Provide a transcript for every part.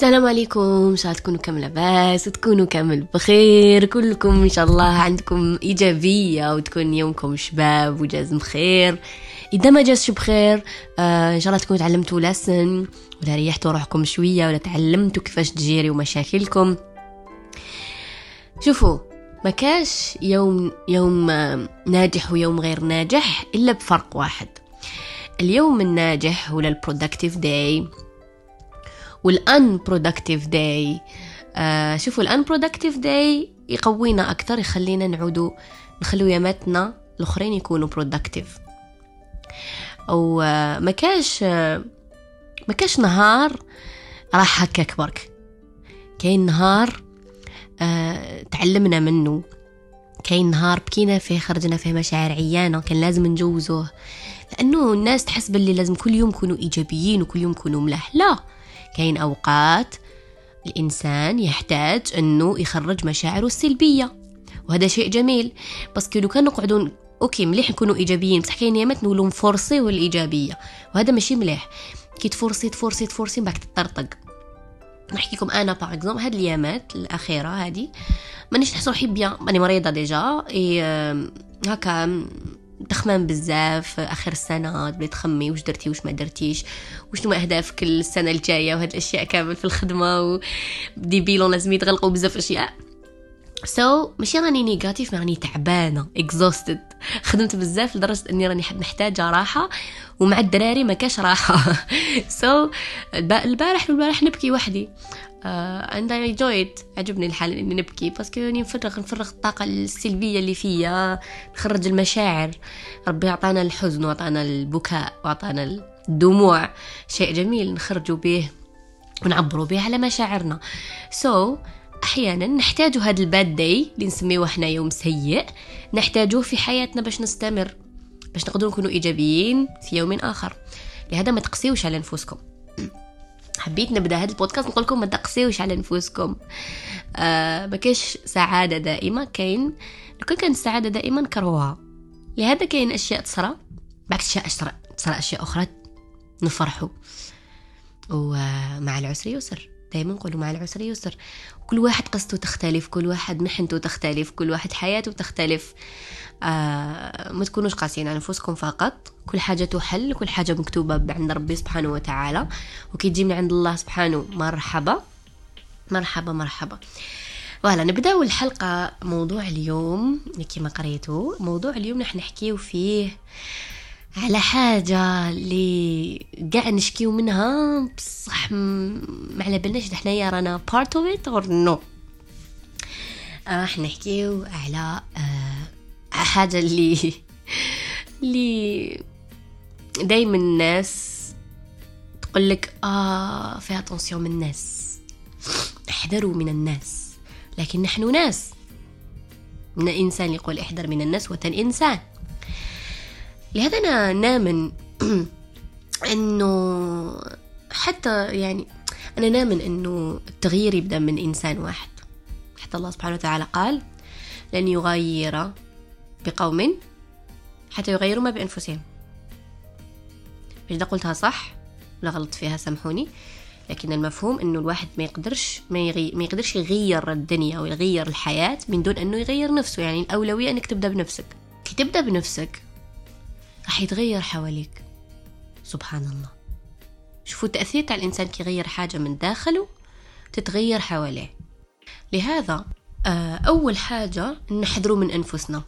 السلام عليكم. إن شاء الله تكونوا كامل لاباس وتكونوا كامل بخير. كلكم إن شاء الله عندكم إيجابية وتكون يومكم شباب وجاز بخير. إذا ما جازش بخير آه إن شاء الله تكونوا تعلمتوا lesson ولا ريحتوا روحكم شوية ولا تعلمتوا كيفاش تجيريوا مشاكلكم شوفوا ما كاش يوم يوم ناجح ويوم غير ناجح إلا بفرق واحد. اليوم الناجح ولا ال productive day وال unproductive day شوفوا ال unproductive day يقوينا أكثر يخلينا نعودوا نخلو ياماتنا الأخرين يكونوا productive أو آه ما كاش آه ما كاش نهار راح هكاك برك. كاين نهار آه تعلمنا منه كاين نهار بكينا فيه خرجنا فيه مشاعر عيانة كان لازم نجوزوه. لأنه الناس تحس باللي لازم كل يوم يكونوا إيجابيين وكل يوم يكونوا ملاح. لا كاين أوقات الإنسان يحتاج أنه يخرج مشاعره السلبية وهذا شيء جميل. بس لو كان نقعدون OK مليح نكونوا إيجابيين بصح كاين ايامات نولوا مفورسي والإيجابية وهذا ماشي مليح. كي تفورسي تفورسي تفورسي بعد تطرطق. نحكي لكم أنا par exemple هاد الأيامات الأخيرة هادي مانيش نحس روحي bien راني مريضة déjà et هكا تخمام بزاف آخر السنة تبدي تخمي واش درتي واش ما درتيش وشنو اهدافك السنة الجاية وهاد الأشياء كامل في الخدمة و des bilans لازم يتغلقوا بزاف أشياء. so, ماشي راني negative راني تعبانة exhausted خدمت بزاف لدرجة إني راني محتاجة راحة ومع الدراري ما كاش راحة. so, البارح والبارح نبكي وحدي. and I enjoyed عجبني الحال إني نبكي parce que راني نفرغ نفرغ الطاقة السلبية اللي فيا. نخرج المشاعر. ربي عطانا الحزن وعطانا البكاء وعطانا الدموع. شيء جميل نخرجوا به ونعبروا به على مشاعرنا. so, أحيانا نحتاج هذا ال bad day اللي نسميه إحنا يوم سيء نحتاجوه في حياتنا باش نستمر باش نقدروا نكونوا إيجابيين في يوم آخر. لهذا ما تقسيوش على نفوسكم. حبيت نبدأ هذا البودكاست نقول لكم ما تقسيوش على نفوسكم. آه ما كاش سعادة دائمة كاين لو كان كانت السعادة دائما كروها لهذا كاين أشياء تصرى بعكس اشياء تصرى تصرى أشياء أخرى نفرحوا ومع العسر يسر. دائما نقولوا مع العسر يسر. كل واحد قصته تختلف كل واحد محنته تختلف كل واحد حياته تختلف. آه ما تكونوش قاسيين على أنفسكم فقط. كل حاجة تحل كل حاجة مكتوبة عند ربي سبحانه وتعالى. وكي تجي من عند الله سبحانه مرحبا. مرحبا مرحبا. فوالا نبداو الحلقة موضوع اليوم كما قريتو. موضوع اليوم راح نحكيو فيه على حاجة اللي قاع نشكيو منها بصح ما على بالناش حنايا رانا part of it or no راح نحكيو على آه حاجة اللي اللي دايما الناس تقول لك آه فيها اتونسيون من الناس. احذروا من الناس. لكن نحن ناس. من إنسان يقول احذر من الناس وتن إنسان. لهذا أنا نامن أنه حتى يعني أنا نامن أنه التغيير يبدأ من إنسان واحد. حتى الله سبحانه وتعالى قال لن يغير بقوم حتى يغيروا ما بأنفسهم. إذا قلتها صح؟ لا غلط فيها سامحوني. لكن المفهوم إنه الواحد ما يقدرش ما, يغي ما يقدرش يغير الدنيا أو يغير الحياة من دون إنه يغير نفسه. يعني الأولوية إنك تبدأ بنفسك. كي تبدأ بنفسك راح يتغير حواليك. سبحان الله. شوفوا التأثير تاع الإنسان كي يغير حاجة من داخله تتغير حواليه. لهذا آه، أول حاجة نحذروا من أنفسنا.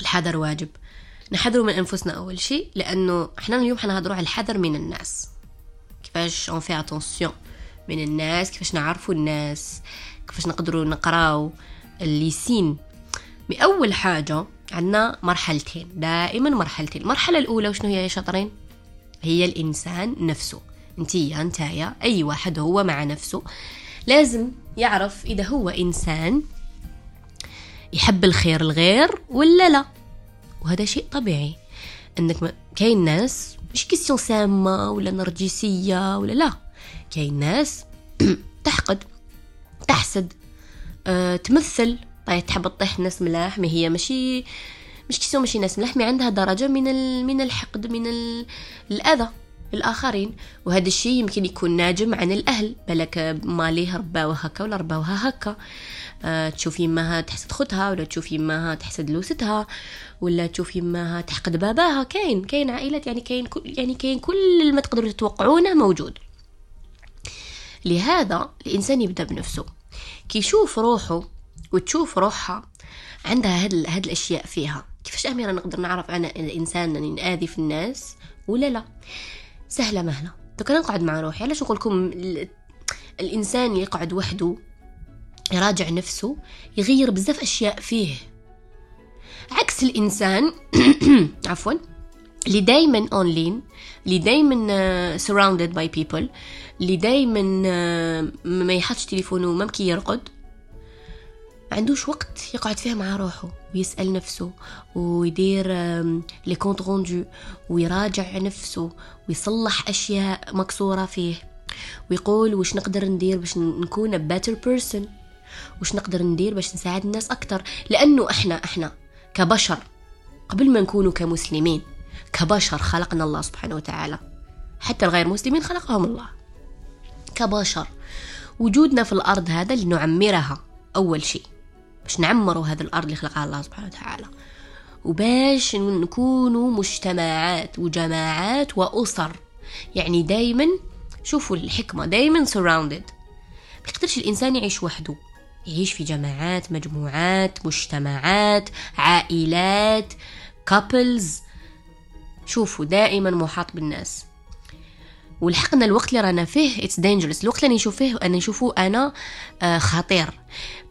الحذر واجب. نحذروا من أنفسنا أول شيء لأنه إحنا اليوم حنهضروا على الحذر من الناس. كيفاش في اتونسيون من الناس كيفاش نعرفوا الناس كيفاش نقدروا نقراو les signes بأول حاجة عندنا مرحلتين دائما مرحلتين. المرحلة الأولى وشنو هي يا شاطرين؟ هي الإنسان نفسه. انتي انتايا أي واحد هو مع نفسه. لازم يعرف إذا هو إنسان يحب الخير الغير ولا لا. وهذا شيء طبيعي. إنك. كاين ناس مش question سامة ولا نرجسية ولا لا. كاين ناس تحقد تحسد أه، تمثل. طيب تحب تطيح ناس ملاح؟ ما هي ماشي مش question ماشي ناس ملاح mais عندها درجة من. من الحقد من ال... الأذى الآخرين. وهذا الشيء يمكن يكون ناجم عن الأهل. بالك ماليه رباوها هكا ولا رباوها هكا أه تشوف يماها تحسد خوتها ولا تشوف يماها تحسد لوستها ولا تشوف يماها تحقد باباها. كاين كاين عائلات يعني كاين كل يعني كاين كل ما تقدروا تتوقعونه موجود. لهذا الإنسان يبدأ بنفسه. كي يشوف روحه وتشوف روحها عندها هاد, هاد الأشياء فيها. كيفاش أميرة نقدر نعرف أنا الإنسان أني نآذي في الناس ولا لا؟ سهلة مهلة دوك أنا نقعد مع روحي. علاش نقول لكم الإنسان يقعد وحده يراجع نفسه يغير بزاف أشياء فيه. عكس الإنسان عفوا اللي دايما اونلاين اللي دايما surrounded by people اللي دايما uh, ما يحطش تليفونه ما كي يرقد ما عندوش وقت يقعد فيه مع روحه ويسأل نفسه ويدير les comptes rendus ويراجع نفسه ويصلح أشياء مكسورة فيه ويقول وش نقدر ندير باش نكون better person وش نقدر ندير باش نساعد الناس أكتر؟ لأنه إحنا إحنا كبشر قبل ما نكونوا كمسلمين كبشر خلقنا الله سبحانه وتعالى. حتى الغير مسلمين خلقهم الله. كبشر. وجودنا في الأرض هذا لنعمرها أول شيء. باش نعمروا هذه الأرض اللي خلقها الله سبحانه وتعالى. وباش نكونوا مجتمعات وجماعات وأسر. يعني دايما شوفوا الحكمة دايما surrounded. بيقدرش الإنسان يعيش وحده. يعيش في جماعات مجموعات مجتمعات عائلات couples. شوفوا دائما محاط بالناس. ولحقنا الوقت اللي رانا فيه it's dangerous. الوقت اللي نشوف فيه أنا نشوفه أنا آه، خطير.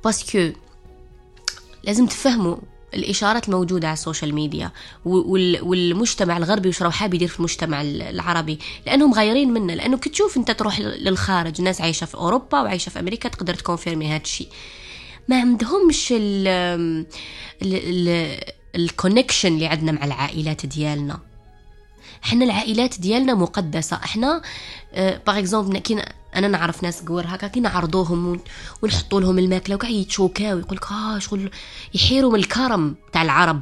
parce que لازم تفهموا الإشارات الموجودة على السوشيال ميديا والمجتمع الغربي وش راه حاب يدير في المجتمع العربي لأنهم غايرين منا لأنه كي تشوف أنت تروح للخارج ناس عايشة في أوروبا وعايشة في أمريكا تقدر تconfirmي هذا الشيء ما عندهمش ال ال connection اللي عندنا مع العائلات ديالنا. إحنا العائلات ديالنا مقدسة. إحنا par exemple كي أنا نعرف ناس قور هكا كي نعرضوهم ونحطوا لهم الماكلة وكاع يتchoquاو يقول لك آه شغل يحيروا من الكرم تاع العرب.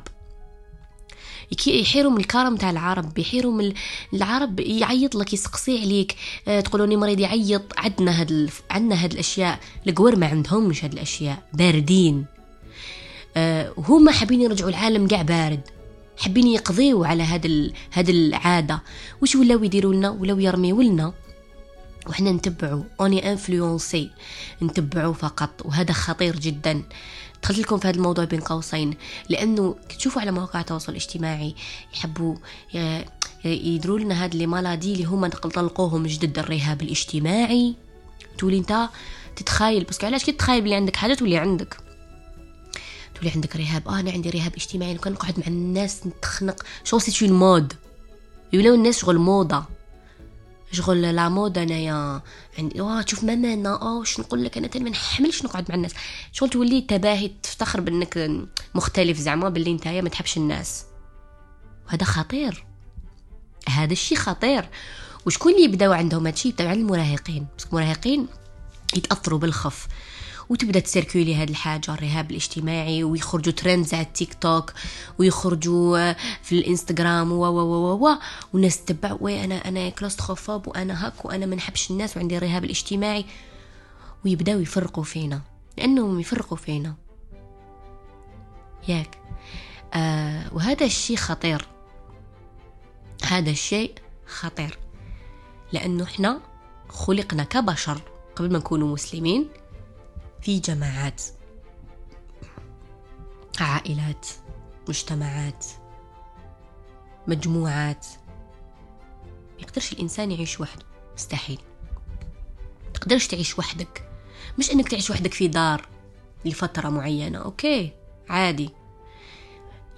يحيروا من الكرم تاع العرب يحيروا من العرب يعيط لك يسقسي عليك. آه تقولوني مريض يعيط. عندنا هاد الف... عندنا هاد الأشياء. القور ما عندهمش هاد الأشياء. باردين. أه هما حابين يرجعوا العالم قاع بارد. حابين يقضيو على هاد ال... هاد العادة. وش ولاو يديروا لنا؟ ولاو يرميو لنا. وحنا نتبعو. on est influencé نتبعو فقط. وهذا خطير جدا. دخلت لكم في هذا الموضوع بين قوسين. لأنه تشوفوا على مواقع التواصل الاجتماعي يحبوا يدروا لنا هاد les maladies اللي هما طلقوهم جدد الرهاب الاجتماعي. تولي انت تتخايل. بس علاش كي تتخايل بلي عندك حاجة تولي عندك. تولي عندك رهاب. آه أنا عندي رهاب اجتماعي. كان نقعد مع الناس نتخنق. شو c'est mode يولاو الناس شغل موضة. شغل la mode أنايا. عندي واه تشوف ماما أنا آه واش نقول لك؟ أنا ما نحملش نقعد مع الناس. شغل تولي تباهي تفتخر بأنك مختلف زعما باللي نتايا ما تحبش الناس. وهذا خطير. هذا الشيء خطير. وشكون اللي يبداو عندهم هادشي؟ يبداو عند المراهقين. المراهقين يتأثروا بالخف وتبدأ تcirculي هاد الحاجة الرهاب الاجتماعي ويخرجوا trends على التيك توك ويخرجوا في الإنستغرام و و و و وناس تتبع oui أنا أنا claustrophobe وأنا هاك وأنا ما نحبش الناس وعندي الرهاب الاجتماعي. ويبداو يفرقوا فينا لأنهم يفرقوا فينا. ياك. آه وهذا الشيء خطير. هذا الشيء خطير. لأنه إحنا خلقنا كبشر قبل ما نكونوا مسلمين. في جماعات عائلات مجتمعات مجموعات. يقدرش الإنسان يعيش وحده مستحيل. تقدرش تعيش وحدك. مش إنك تعيش وحدك في دار لفترة معينة أوكي عادي.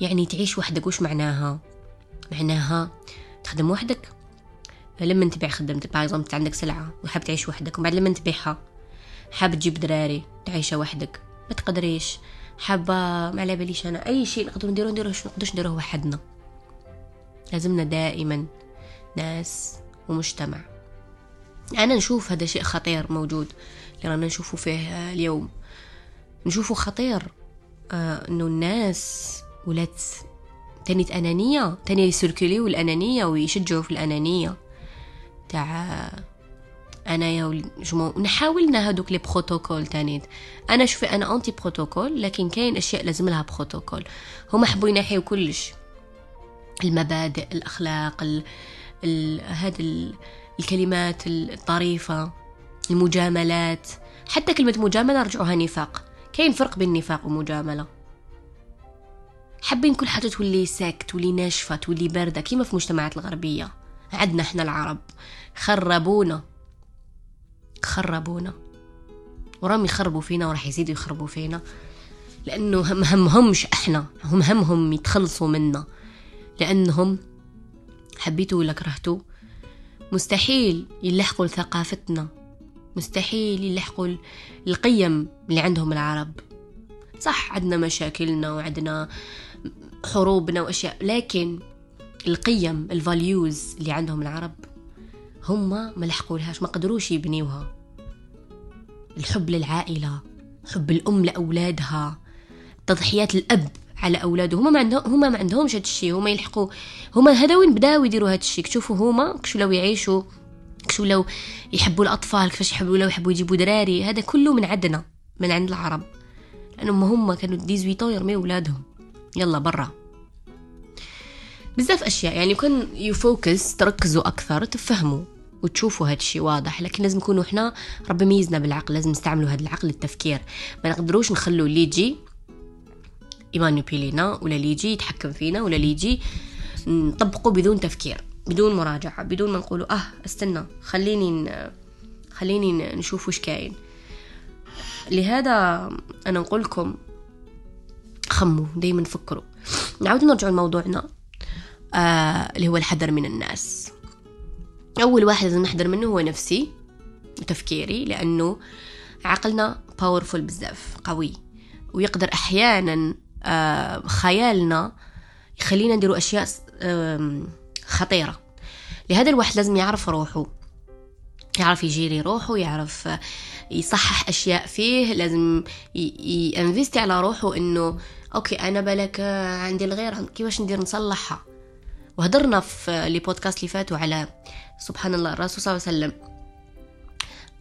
يعني تعيش وحدك وش معناها؟ معناها تخدم وحدك. لما تبيع خدمتك باغ عندك سلعة وحاب تعيش وحدك وبعد لما تبيعها. حاب تجيب دراري تعيشة وحدك. ما تقدريش. حابة ما على باليش أنا. أي شيء نقدر نديرو نديرو نقدرش نديروه وحدنا لازمنا دائما ناس ومجتمع. أنا نشوف هذا شيء خطير موجود. اللي رانا نشوفه فيه اليوم. نشوفه خطير آه إنه الناس ولات تانيت أنانية تاني يسيركليو الأنانية ويشجعوا في الأنانية. تاع انايا والجمهور نحاول هذوك لي بروتوكول تانيت. أنا شوفي أنا انتي بروتوكول لكن كاين أشياء لازم لها بروتوكول هما حبوا ينحيو كلش. المبادئ الأخلاق ال... ال... هاد ال... الكلمات الطريفة المجاملات. حتى كلمة مجاملة رجعوها نفاق. كاين فرق بين نفاق ومجاملة. حابين كل حاجة تولي ساك تولي ناشفة تولي باردة كيما في المجتمعات الغربية. عندنا إحنا العرب. خربونا. خربونا وراهم يخربوا فينا وراح يزيدوا يخربوا فينا. لأنه هم همهمش إحنا. هم همهم يتخلصوا منا. لأنهم حبيتوا ولا كرهتوا مستحيل يلحقوا لثقافتنا. مستحيل يلحقوا القيم اللي عندهم العرب. صح عندنا مشاكلنا وعندنا حروبنا وأشياء لكن القيم الفاليوز اللي عندهم العرب هم ما لحقولهاش ما قدروش يبنيوها. الحب للعائلة حب الأم لأولادها تضحيات الأب على أولاده. هما ما عندهم هما ما عندهمش هذا الشيء هما يلحقوا. هما هذا وين بداو يديروا هذا الشيء شوفوا هما كش ولاو يعيشوا كش ولاو يحبوا الأطفال كيفاش يحبوا ولاو يحبوا يجيبوا دراري. هذا كله من عندنا من عند العرب. لأنهم هما كانوا 18 يرميوا أولادهم. يلا برا. بزاف أشياء يعني كان يفوكس تركزوا أكثر تفهموا. وتشوفوا هاد الشيء واضح لكن لازم نكونوا إحنا ربي ميزنا بالعقل لازم نستعملوا هاد العقل للتفكير. ما نقدروش نخلوا اللي يجي يمانيبيلينا ولا اللي يجي يتحكم فينا ولا اللي يجي نطبقه بدون تفكير بدون مراجعة بدون ما نقولوا آه استنى خليني خليني نشوف وش كاين. لهذا أنا نقول لكم خموا دايما فكروا. نعود نرجع لموضوعنا آه اللي هو الحذر من الناس. أول واحد لازم نحذر منه هو نفسي وتفكيري لأنه عقلنا باورفول بزاف قوي. ويقدر أحيانا آه خيالنا يخلينا نديروا أشياء خطيرة. لهذا الواحد لازم يعرف روحه. يعرف يجيري روحه يعرف يصحح أشياء فيه. لازم ينفستي على روحه إنه okay أنا بالك عندي الغير كيفاش ندير نصلحها؟ وهدرنا في les podcasts اللي فاتوا على سبحان الله الرسول صلى الله عليه وسلم.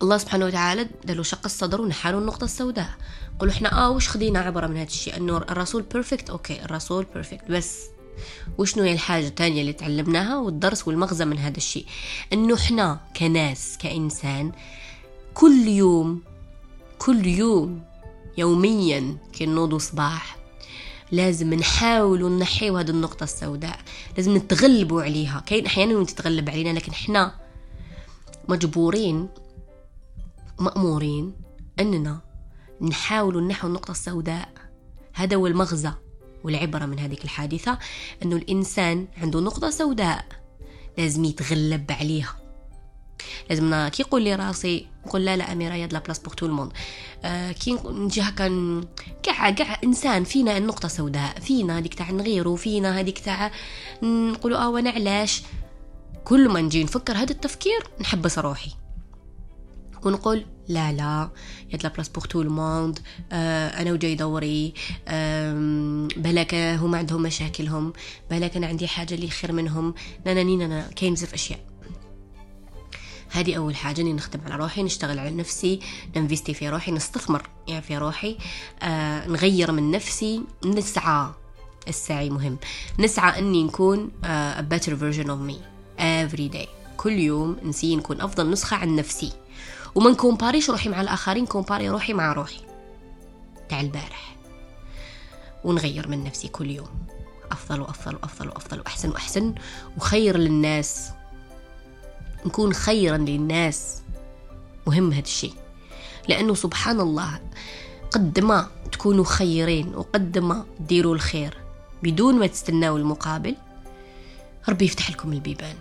الله سبحانه وتعالى دلو شق الصدر ونحالوا النقطة السوداء. قولوا إحنا آه وش خدينا عبرة من هذا الشيء؟ إنه الرسول perfect okay الرسول perfect بس وشنو هي الحاجة الثانية اللي تعلمناها والدرس والمغزى من هذا الشيء؟ إنه إحنا كناس كإنسان كل يوم كل يوم يوميا كي نوضوا صباح لازم نحاولوا نحيوا هذه النقطة السوداء. لازم نتغلبوا عليها. كاين أحيانا تتغلب علينا لكن إحنا مجبورين مأمورين أننا نحاول نحو النقطة السوداء. هذا هو المغزى والعبرة من هذه الحادثة أنه الإنسان عنده نقطة سوداء لازم يتغلب عليها. لازم كي يقول لي راسي نقول لا لا أميرة y a de la place pour tout le monde كي نجي هكا كاع كاع إنسان فينا النقطة سوداء فينا هذيك تاع نغيرو فينا هذيك تاع نقولوا آه وأنا علاش؟ كل ما نجي نفكر هذا التفكير نحبس روحي. ونقول لا لا y a de la place pour tout le monde أنا وجاي دوري بلاك هما عندهم مشاكلهم بلاك أنا عندي حاجة اللي خير منهم نانا أنا كاين بزاف أشياء. هذه أول حاجة إني نخدم على روحي نشتغل على نفسي ننفستي في روحي نستثمر يعني في روحي. آه نغير من نفسي نسعى. السعي مهم. نسعى أني نكون آه a better version of me every day. كل يوم نسي نكون أفضل نسخة عن نفسي. وما نكومباريش روحي مع الآخرين كومباري روحي مع روحي. تاع البارح. ونغير من نفسي كل يوم. أفضل وأفضل وأفضل وأفضل وأحسن وأحسن. وخير للناس. نكون خيرا للناس. مهم هذا الشيء. لأنه سبحان الله قد ما تكونوا خيرين وقد ما تديروا الخير بدون ما تستناوا المقابل ربي يفتح لكم البيبان.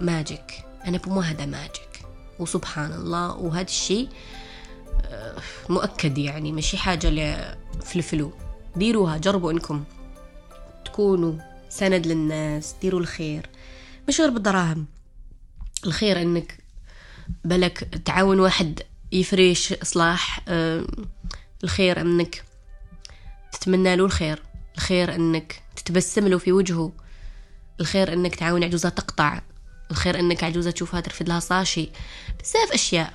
magique. أنا pour moi هذا magique. وسبحان الله. وهذا الشيء آه، مؤكد يعني. ماشي حاجة في الفلو. ديروها جربوا إنكم تكونوا سند للناس ديروا الخير. مش غير بالدراهم. الخير إنك بالك تعاون واحد يفريش اصلاح آه، الخير إنك تتمنى له الخير الخير إنك تتبسم له في وجهه الخير إنك تعاون عجوزة تقطع الخير إنك عجوزة تشوفها ترفد لها صاشي. بزاف أشياء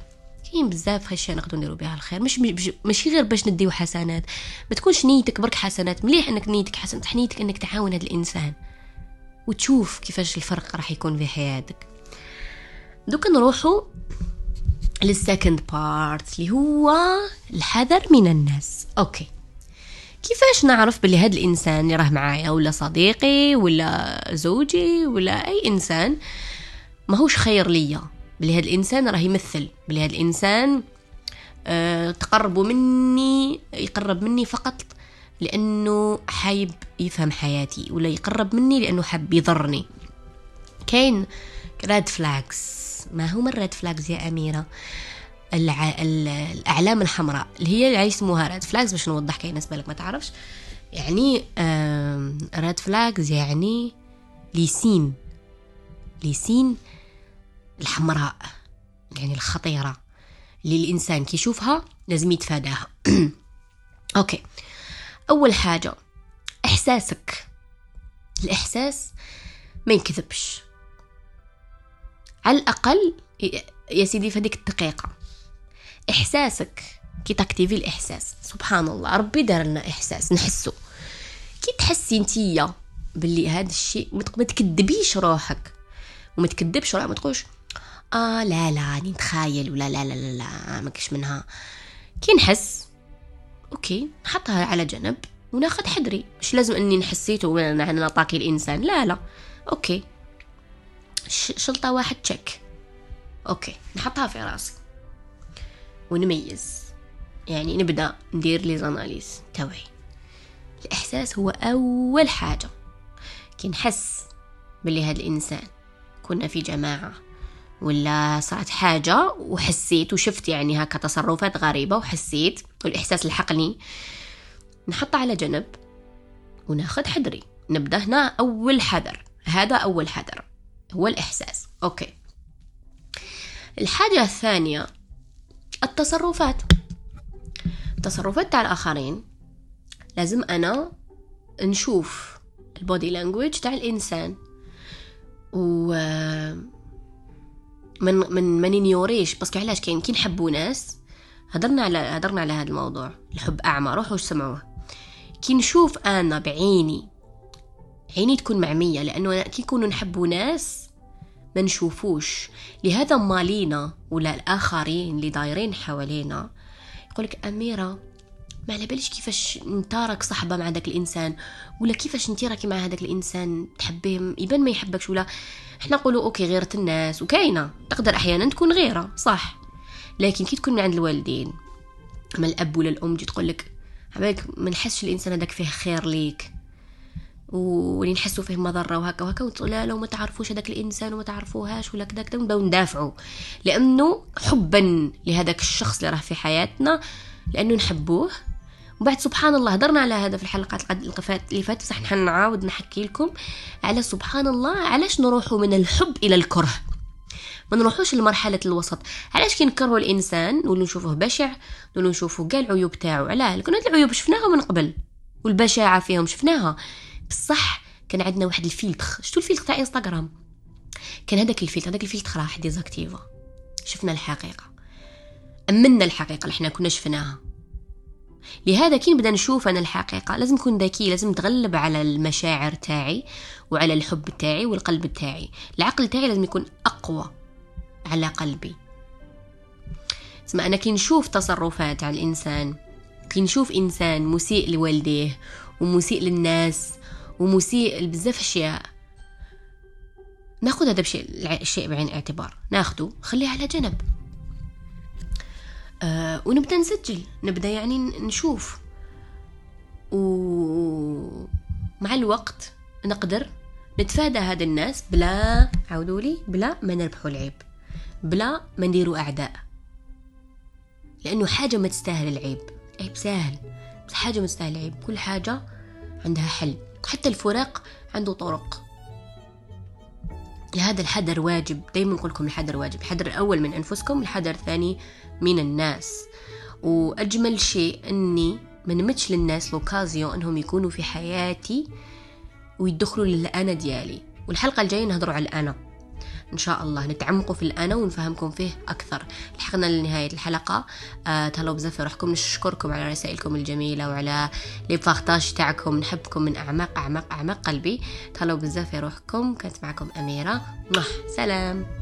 كاين بزاف اشياء نقدر نديرو بها الخير. مش ماشي غير باش نديو حسنات ما تكونش نيتك برك حسنات. مليح إنك نيتك حسنات نيتك إنك تعاون هذا الإنسان. وتشوف كيفاش الفرق راح يكون في حياتك. دوكا نروحو لل second part اللي هو الحذر من الناس. okay. كيفاش نعرف بلي هذا الإنسان اللي راه معايا ولا صديقي ولا زوجي ولا أي إنسان ماهوش خير ليا. بلي هذا الإنسان راه يمثل. بلي هذا الإنسان أه تقربوا مني يقرب مني فقط لأنه حاب يفهم حياتي ولا يقرب مني لأنه حاب يضرني. كاين red flags ما هما ال red flags يا أميرة؟ الع... الأعلام الحمراء اللي هي اللي يسموها red flags باش نوضح كاين ناس بالك ما تعرفش. يعني red flags يعني les signes. les signes الحمراء يعني الخطيرة اللي الإنسان كيشوفها لازم يتفاداها. okay. أول حاجة إحساسك. الإحساس ما ينكذبش. على الأقل يا سيدي في هذيك الدقيقة. إحساسك كي ت activer الإحساس سبحان الله ربي دار لنا إحساس نحسو. كي تحسي نتيا باللي هذا الشيء ما تكذبيش روحك وما تكذبش روحك ما تقولش آه لا لا راني نتخايل ولا لا لا لا لا ما منها. كي نحس okay نحطها على جنب وناخذ حذري. مش لازم إني نحسيت وأنا ن attaquer الإنسان لا لا. okay. شلطة واحد تشك okay نحطها في راسي. ونميز. يعني نبدأ ندير les analyses تاوعي. الإحساس هو أول حاجة. كي نحس باللي هذا الإنسان. كنا في جماعة. ولا صارت حاجة وحسيت وشفت يعني هكا تصرفات غريبة وحسيت والإحساس لحقني. نحطها على جنب وناخد حذري. نبدأ هنا أول حذر. هذا أول حذر. هو الإحساس. okay. الحاجة الثانية التصرفات. التصرفات تاع الآخرين. لازم أنا نشوف ال body language تاع الإنسان. و من من ما نيوريش parce que علاش؟ كاين كي نحبوا ناس. هضرنا على هضرنا على هذا الموضوع. الحب أعمى. روحوا سمعوه كي نشوف أنا بعيني عيني تكون معمية لأنه كي نكونوا نحبوا ناس ما نشوفوش. لهذا مالينا ولا الآخرين اللي دايرين حوالينا. يقولك أميرة ما على بالش كيفاش انت راك صحبه مع هذاك الإنسان ولا كيفاش انت راكي مع هذاك الإنسان تحبيه يبان ما يحبكش ولا إحنا نقولوا okay غيرة الناس وكاينة تقدر أحيانا تكون غيرة صح. لكن كي تكون من عند الوالدين اما الأب ولا الأم تجي تقول لك ما نحسش الإنسان هذاك فيه خير ليك. واللي نحسوا فيه مضرة وهكا وهكا لا لو ما تعرفوش هذاك الإنسان وما تعرفوهاش ولا كذا كذا ونبداو ندافعوا. لأنه حبا لهذاك الشخص اللي راه في حياتنا لأنه نحبوه. وبعد سبحان الله هضرنا على هذا في الحلقات اللي فاتت بصح نحن نعاود نحكي لكم على سبحان الله علاش نروحوا من الحب إلى الكره. ما نروحوش لمرحلة الوسط. علاش كي نكرهوا الإنسان نولو نشوفوه بشع نولو نشوفوا كاع العيوب تاعو؟ علاه لكن هاد العيوب شفناها من قبل والبشاعة فيهم شفناها. بصح كان عندنا واحد الفيلتر شتو الفيلتر تاع انستغرام؟ كان هذاك الفيلتر هذاك الفيلتر راح désactiva شفنا الحقيقة. أمنا الحقيقة اللي حنا كنا شفناها. لهذا كي نبدا نشوف أنا الحقيقة لازم نكون ذكي لازم نتغلب على المشاعر تاعي وعلى الحب تاعي والقلب تاعي. العقل تاعي لازم يكون أقوى على قلبي. اسمع أنا كي نشوف تصرفات على الإنسان كي نشوف إنسان مسيء لوالديه ومسيء للناس ومسيء لبزاف اشياء ناخذ هذا الشيء بعين الاعتبار. ناخذه خليه على جنب. آه ونبدأ نسجل. نبدأ يعني نشوف. ومع الوقت نقدر نتفادى هاد الناس بلا عاودوا لي بلا ما نربحوا العيب. بلا ما نديروا أعداء. لأنه حاجة ما تستاهل العيب. عيب سهل بس حاجة ما تستاهل العيب. كل حاجة عندها حل. حتى الفراق عنده طرق. لهذا الحذر واجب. دايما نقول لكم الحذر واجب. الحذر الأول من أنفسكم الحذر الثاني من الناس. وأجمل شيء أني ما نمتش للناس لوكازيو أنهم يكونوا في حياتي ويدخلوا للأنا ديالي. والحلقة الجاية نهضروا على الأنا. إن شاء الله. نتعمقوا في الأنا ونفهمكم فيه أكثر. لحقنا لنهاية الحلقة. آه تهلاو بزاف روحكم نشكركم على رسائلكم الجميلة وعلى لي بارطاج تاعكم. نحبكم من أعماق أعماق أعماق قلبي. تهلاو بزاف روحكم كانت معكم أميرة. سلام